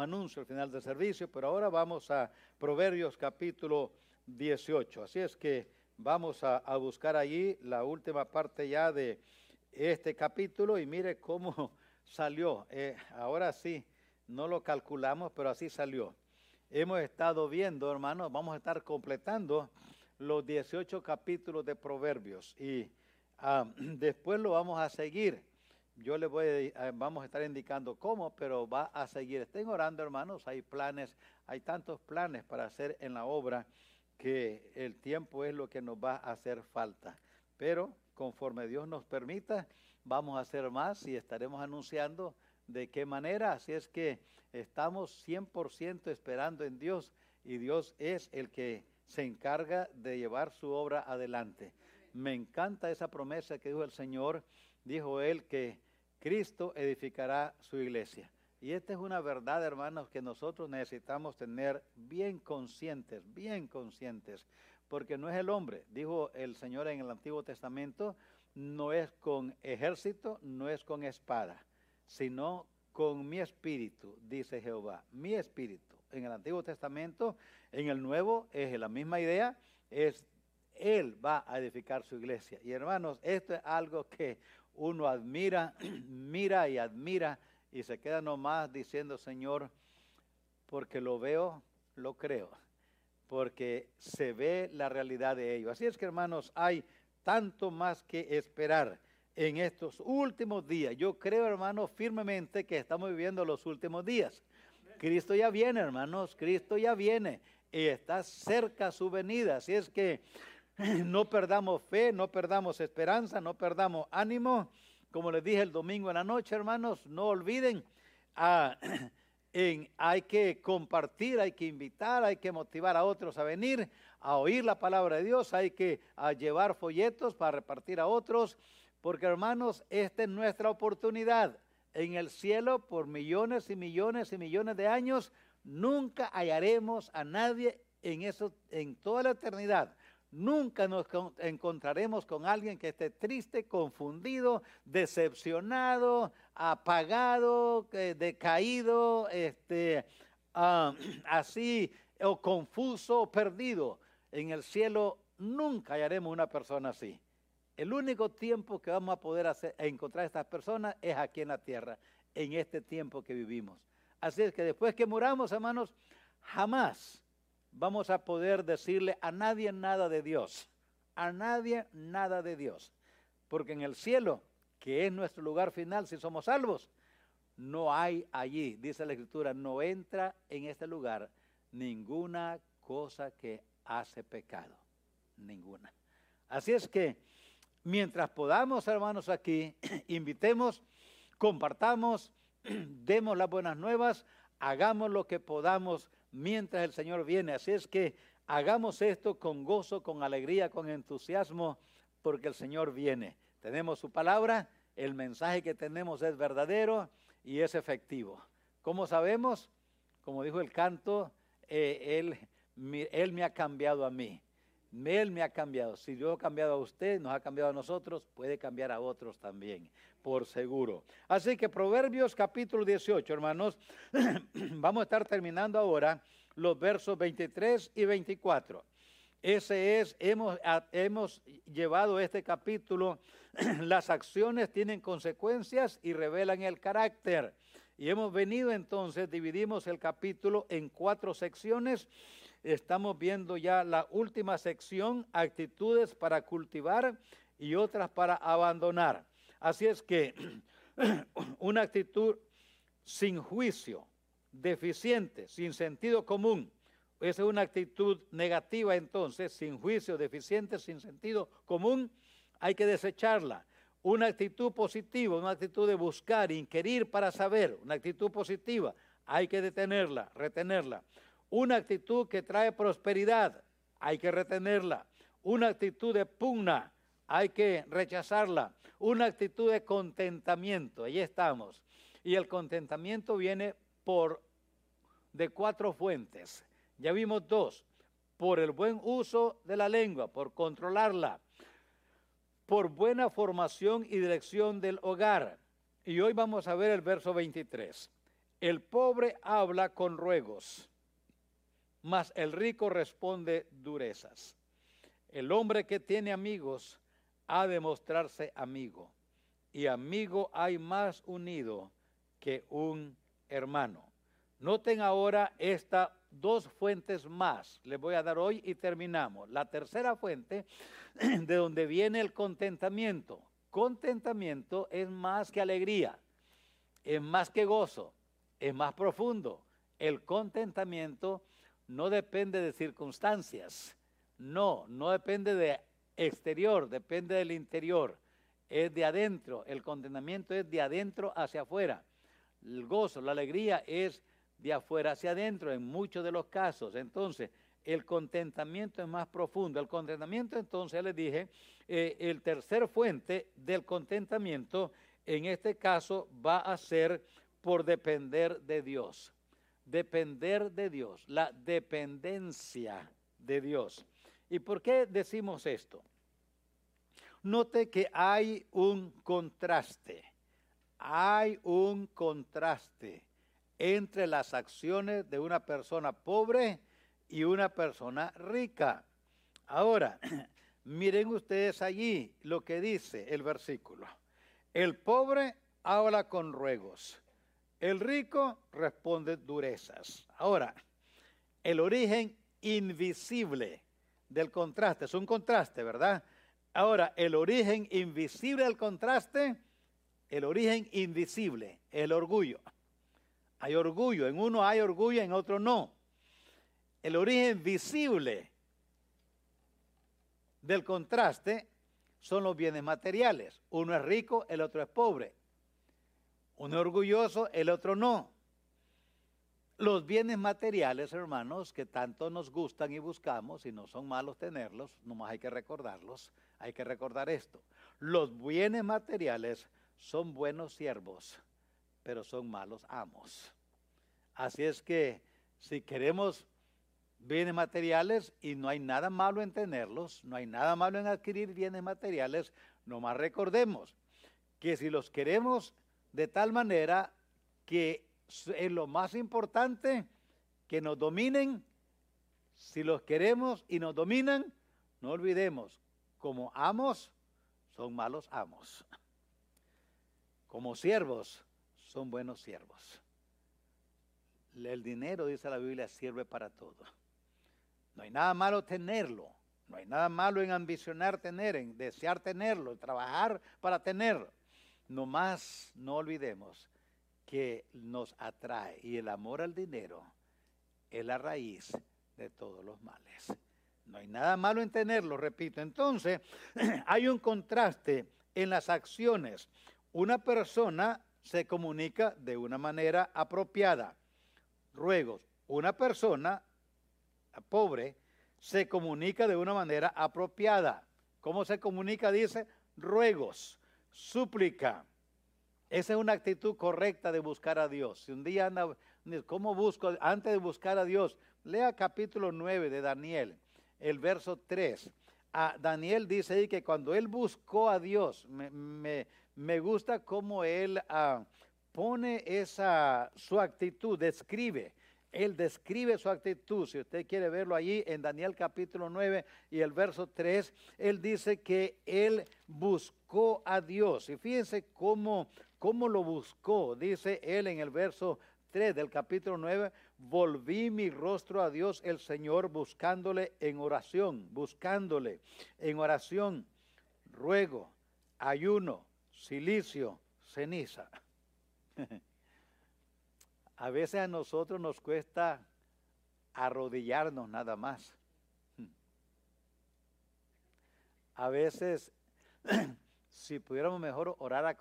unos anuncios al final del servicio, pero ahora vamos a Proverbios capítulo 18. Así es que vamos a, buscar allí la última parte ya de este capítulo y mire cómo salió. Eh, ahora sí, no lo calculamos, pero así salió. Hemos estado viendo, hermanos, vamos a estar completando los 18 capítulos de Proverbios y ah, después lo vamos a seguir. Yo le voy a, vamos a estar indicando cómo, pero va a seguir. Estén orando, hermanos, hay planes, hay tantos planes para hacer en la obra que el tiempo es lo que nos va a hacer falta. Pero conforme Dios nos permita, vamos a hacer más y estaremos anunciando de qué manera. Así es que estamos 100% esperando en Dios y Dios es el que se encarga de llevar su obra adelante. Me encanta esa promesa que dijo el Señor. Dijo él que Cristo edificará su iglesia. Y esta es una verdad, hermanos, que nosotros necesitamos tener bien conscientes, bien conscientes, porque no es el hombre, dijo el Señor en el Antiguo Testamento, no es con ejército, no es con espada, sino con mi espíritu, dice Jehová, mi espíritu. En el Antiguo Testamento, en el Nuevo es la misma idea, es Él va a edificar su iglesia. Y hermanos, esto es algo que uno admira, mira y admira y se queda nomás diciendo, Señor, porque lo veo, lo creo, porque se ve la realidad de ello. Así es que hermanos, hay tanto más que esperar en estos últimos días. Yo creo, hermanos, firmemente que estamos viviendo los últimos días. Cristo ya viene, hermanos, Cristo ya viene y está cerca su venida. Así es que no perdamos fe, no perdamos esperanza, no perdamos ánimo. Como les dije el domingo en la noche, hermanos, no olviden, ah, hay que compartir, hay que invitar, hay que motivar a otros a venir, a oír la palabra de Dios, hay que llevar folletos para repartir a otros, porque hermanos, esta es nuestra oportunidad. En el cielo, por millones y millones y millones de años, nunca hallaremos a nadie en eso, en toda la eternidad Nunca nos encontraremos con alguien que esté triste, confundido, decepcionado, apagado, decaído, este, así, o confuso, o perdido. En el cielo nunca hallaremos una persona así. El único tiempo que vamos a poder hacer, encontrar a estas personas es aquí en la tierra, en este tiempo que vivimos. Así es que después que muramos, hermanos, jamás vamos a poder decirle a nadie nada de Dios. A nadie nada de Dios. Porque en el cielo, que es nuestro lugar final si somos salvos, no hay allí, dice la escritura, no entra en este lugar ninguna cosa que hace pecado. Ninguna. Así es que mientras podamos, hermanos, aquí, invitemos, compartamos, demos las buenas nuevas, hagamos lo que podamos mientras el Señor viene. Así es que hagamos esto con gozo, con alegría, con entusiasmo, porque el Señor viene. Tenemos su palabra, el mensaje que tenemos es verdadero y es efectivo. ¿Cómo sabemos? Como dijo el canto, eh, él, él me ha cambiado a mí. Él me ha cambiado. Si yo he cambiado a usted, nos ha cambiado a nosotros, puede cambiar a otros también, por seguro. Así que Proverbios capítulo 18, hermanos, vamos a estar terminando ahora los versos 23 y 24. Ese es, hemos, hemos llevado este capítulo, las acciones tienen consecuencias y revelan el carácter. Y hemos venido entonces, dividimos el capítulo en cuatro secciones estamos viendo ya la última sección, actitudes para cultivar y otras para abandonar. Así es que una actitud sin juicio, deficiente, sin sentido común, esa es una actitud negativa entonces, sin juicio, deficiente, sin sentido común, hay que desecharla. Una actitud positiva, una actitud de buscar, inquirir para saber, una actitud positiva, hay que detenerla, retenerla. Una actitud que trae prosperidad, hay que retenerla. Una actitud de pugna, hay que rechazarla. Una actitud de contentamiento, ahí estamos. Y el contentamiento viene por de cuatro fuentes. Ya vimos dos. Por el buen uso de la lengua, por controlarla. Por buena formación y dirección del hogar. Y hoy vamos a ver el verso 23. el pobre habla con ruegos, mas el rico responde durezas. El hombre que tiene amigos ha de mostrarse amigo, y amigo hay más unido que un hermano. Noten ahora estas dos fuentes más, les voy a dar hoy y terminamos. La tercera fuente, de donde viene el contentamiento. Contentamiento es más que alegría, es más que gozo, es más profundo. El contentamiento no depende de circunstancias, no, no depende de exterior, depende del interior, es de adentro. El contentamiento es de adentro hacia afuera. El gozo, la alegría es de afuera hacia adentro en muchos de los casos. Entonces, el contentamiento es más profundo. El contentamiento, entonces, les dije, eh, el tercer fuente del contentamiento, en este caso, va a ser por depender de Dios. Depender de Dios, la dependencia de Dios. ¿Y por qué decimos esto? Note que hay un contraste, hay un contraste entre las acciones de una persona pobre y una persona rica. Ahora, miren ustedes allí lo que dice el versículo. El pobre habla con ruegos, el rico responde durezas. Ahora, el origen invisible del contraste, es un contraste, ¿verdad? Ahora, el origen invisible del contraste, el origen invisible, el orgullo. Hay orgullo, en uno hay orgullo, en otro no. El origen visible del contraste son los bienes materiales. Uno es rico, el otro es pobre. Uno es orgulloso, el otro no. Los bienes materiales, hermanos, que tanto nos gustan y buscamos, y no son malos tenerlos, nomás hay que recordarlos, hay que recordar esto. Los bienes materiales son buenos siervos pero son malos amos. Así es que si queremos bienes materiales y no hay nada malo en tenerlos, no hay nada malo en adquirir bienes materiales, nomás recordemos que si los queremos de tal manera que es lo más importante que nos dominen, si los queremos y nos dominan, no olvidemos, como amos, son malos amos. Como siervos, son buenos siervos. El dinero, dice la Biblia, sirve para todo. No hay nada malo tenerlo. No hay nada malo en ambicionar tener, en desear tenerlo, en trabajar para tenerlo. Más no olvidemos que nos atrae y el amor al dinero es la raíz de todos los males. No hay nada malo en tenerlo, repito. Entonces, hay un contraste en las acciones. Una persona se comunica de una manera apropiada. Ruegos. Una persona pobre se comunica de una manera apropiada. ¿Cómo se comunica? Dice ruegos, súplica. Esa es una actitud correcta de buscar a Dios. Si un día anda, ¿cómo busco? Antes de buscar a Dios, lea capítulo 9 de Daniel, el verso 3. A Daniel dice ahí que cuando él buscó a Dios, me, me gusta cómo él ah, pone esa, su actitud, describe. Él describe su actitud. Si usted quiere verlo allí en Daniel capítulo 9 y el verso 3, él dice que él buscó a Dios. Y fíjense cómo, cómo lo buscó. Dice él en el verso 3 del capítulo 9, volví mi rostro a Dios el Señor buscándole en oración, buscándole en oración, ruego, ayuno, silicio, ceniza. a veces a nosotros nos cuesta arrodillarnos nada más. A veces, si pudiéramos mejor orar